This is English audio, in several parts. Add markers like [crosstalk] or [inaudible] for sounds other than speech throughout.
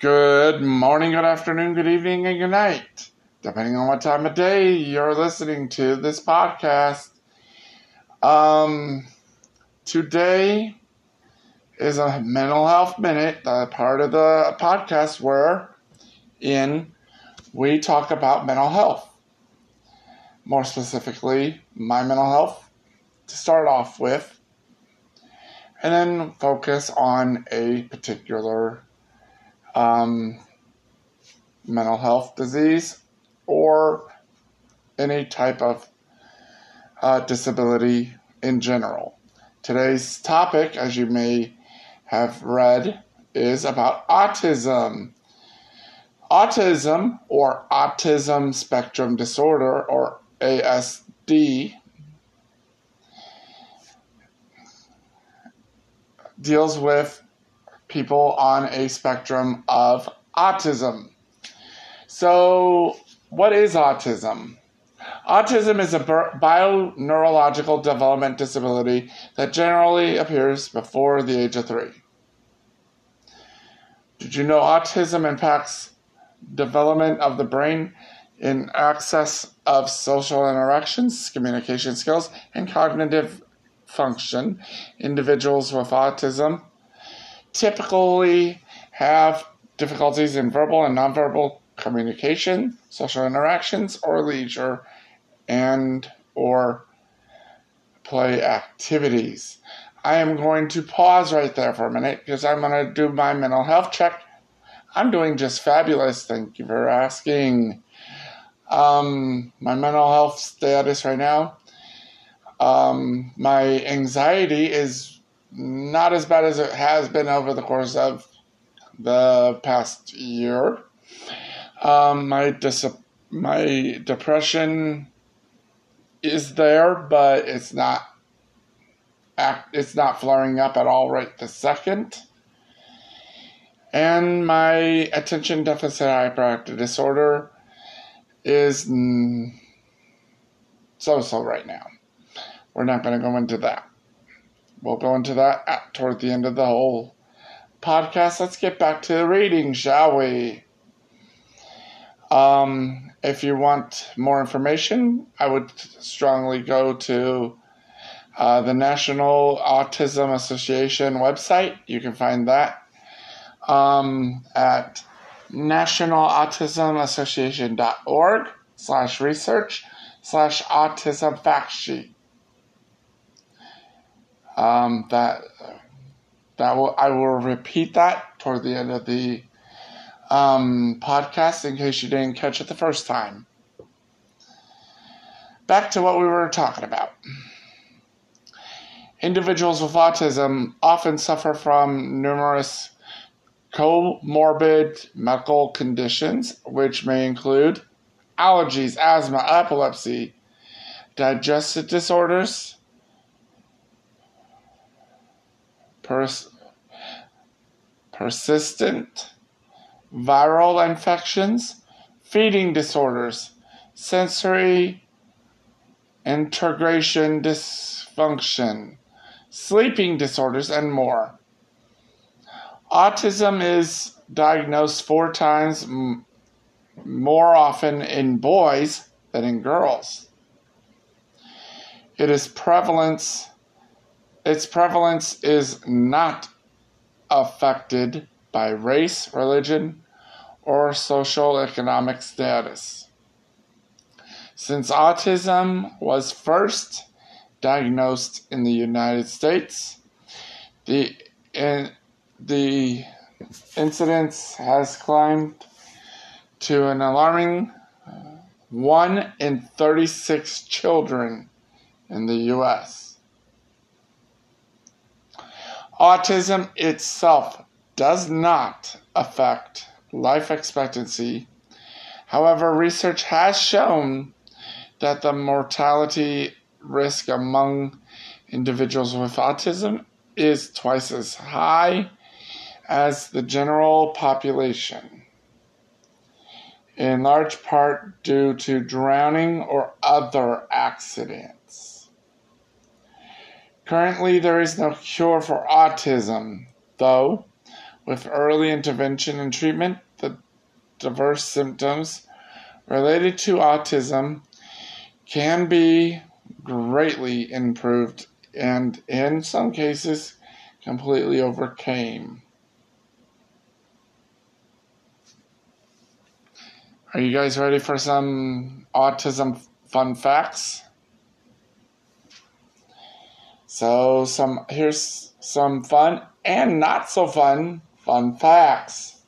Good morning, good afternoon, good evening, and good night, depending on what time of day you're listening to this podcast. Um, today is a mental health minute, the part of the podcast where in we talk about mental health. More specifically, my mental health to start off with, and then focus on a particular um, mental health disease or any type of uh, disability in general. Today's topic, as you may have read, is about autism. Autism, or autism spectrum disorder, or ASD, deals with people on a spectrum of autism. So, what is autism? Autism is a bioneurological development disability that generally appears before the age of three. Did you know autism impacts development of the brain in access of social interactions, communication skills, and cognitive function? Individuals with autism typically have difficulties in verbal and nonverbal communication, social interactions, or leisure and or play activities. I am going to pause right there for a minute because I'm going to do my mental health check. I'm doing just fabulous. Thank you for asking. Um, my mental health status right now. Um, my anxiety is not as bad as it has been over the course of the past year. Um, my dis- my depression is there, but it's not act it's not flaring up at all right this second. And my attention deficit hyperactive disorder is so so right now. We're not going to go into that. We'll go into that at, toward the end of the whole podcast. Let's get back to the reading, shall we? Um, if you want more information, I would strongly go to uh, the National Autism Association website. You can find that um, at nationalautismassociation.org slash research slash autism fact sheet. Um, that that will I will repeat that toward the end of the um, podcast in case you didn't catch it the first time. Back to what we were talking about. Individuals with autism often suffer from numerous comorbid medical conditions, which may include allergies, asthma, epilepsy, digestive disorders, pers- persistent viral infections, feeding disorders, sensory integration dysfunction, sleeping disorders, and more. Autism is diagnosed four times m- more often in boys than in girls. It is prevalence its prevalence is not affected by race, religion, or social economic status. Since autism was first diagnosed in the United States, the, in, the incidence has climbed to an alarming uh, 1 in 36 children in the U.S. Autism itself does not affect life expectancy. However, research has shown that the mortality risk among individuals with autism is twice as high as the general population, in large part due to drowning or other accidents. Currently, there is no cure for autism, though with early intervention and treatment, the diverse symptoms related to autism can be greatly improved and, in some cases, completely overcame. Are you guys ready for some autism fun facts? So some here's some fun and not so fun fun facts.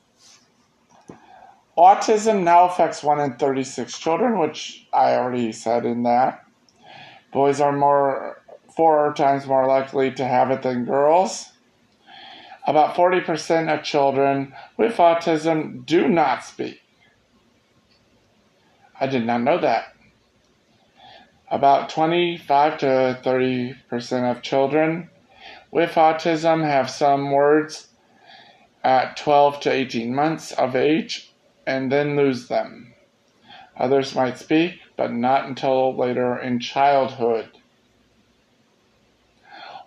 Autism now affects 1 in 36 children, which I already said in that. Boys are more four times more likely to have it than girls. About 40% of children with autism do not speak. I did not know that. About 25 to 30 percent of children with autism have some words at 12 to 18 months of age and then lose them. Others might speak, but not until later in childhood.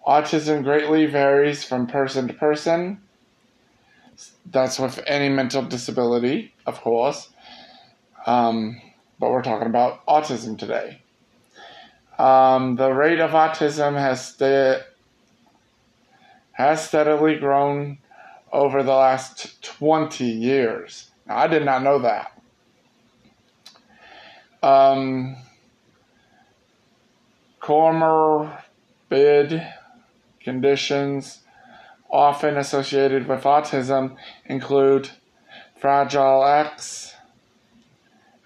Autism greatly varies from person to person. That's with any mental disability, of course. Um, but we're talking about autism today. Um, the rate of autism has st- has steadily grown over the last 20 years. Now, I did not know that. Um, comorbid conditions often associated with autism include Fragile X,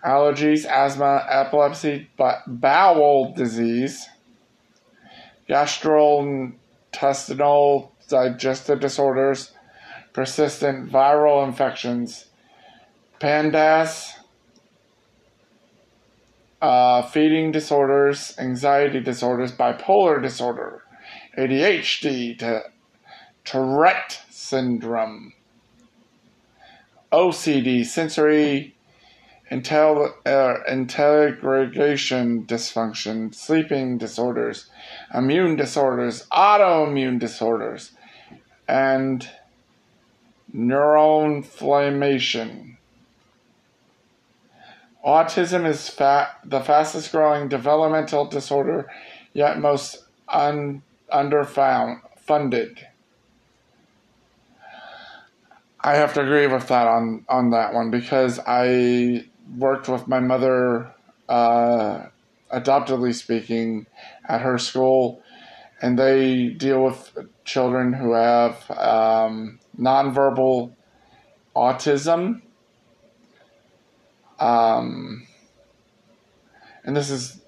allergies, asthma, epilepsy, bowel disease, gastrointestinal digestive disorders, persistent viral infections, PANDAS, uh, feeding disorders, anxiety disorders, bipolar disorder, ADHD, to Tourette syndrome, OCD, sensory Uh, integration dysfunction, sleeping disorders, immune disorders, autoimmune disorders, and neuroinflammation. Autism is fa- the fastest growing developmental disorder, yet most un- underfound funded. I have to agree with that on on that one because I worked with my mother, uh, adoptively speaking, at her school, and they deal with children who have um, nonverbal autism. Um, and this is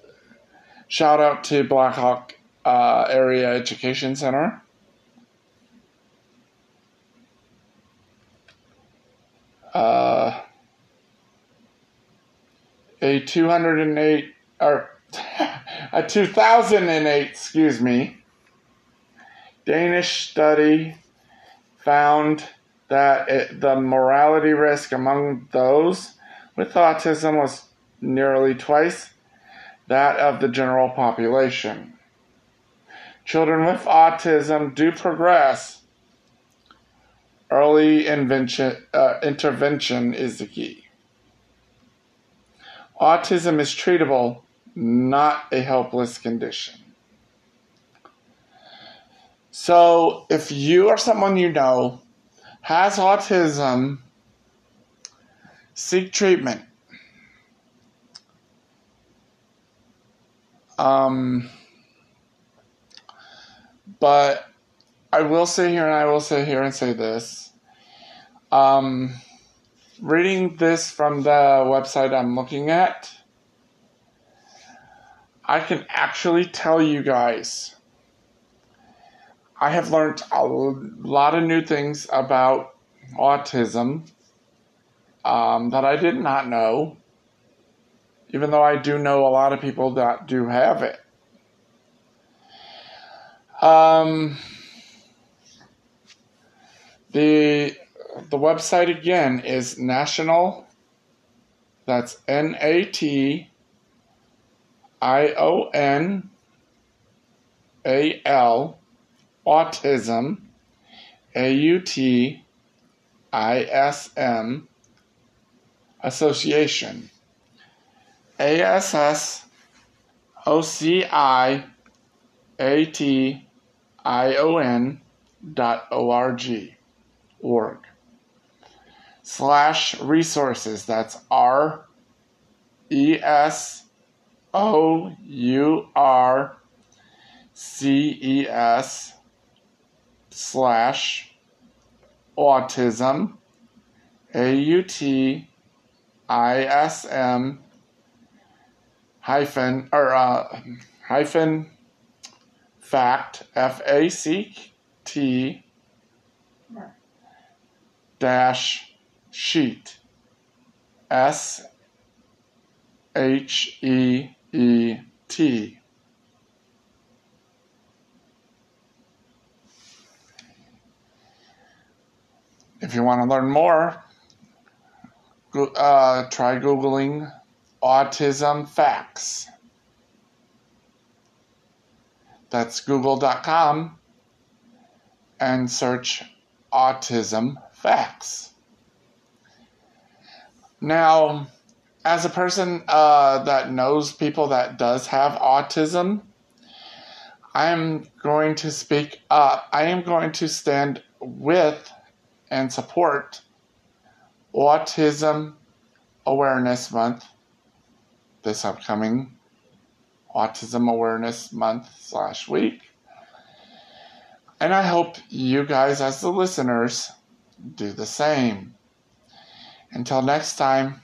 shout out to Blackhawk uh, Area Education Center. A 208 or [laughs] a 2008, excuse me, Danish study found that it, the morality risk among those with autism was nearly twice that of the general population. Children with autism do progress. Early uh, intervention is the key. Autism is treatable, not a helpless condition. So, if you or someone you know has autism, seek treatment. Um, but I will say here and I will say here and say this. Um, reading this from the website I'm looking at, I can actually tell you guys I have learned a lot of new things about autism um, that I did not know, even though I do know a lot of people that do have it. Um, the the website again is national. That's N A T I O N A L autism A U T I S M association Association. ASS OCI dot org org slash resources. That's R E S O U R C E S slash autism. A U T I S M hyphen or uh, hyphen fact F A C T dash sheet S H E E T. If you want to learn more, uh, try Googling autism facts. That's google.com and search autism facts. Now, as a person uh, that knows people that does have autism, I'm going to speak up. I am going to stand with and support Autism Awareness Month this upcoming Autism Awareness Month slash week. And I hope you guys, as the listeners, do the same. Until next time.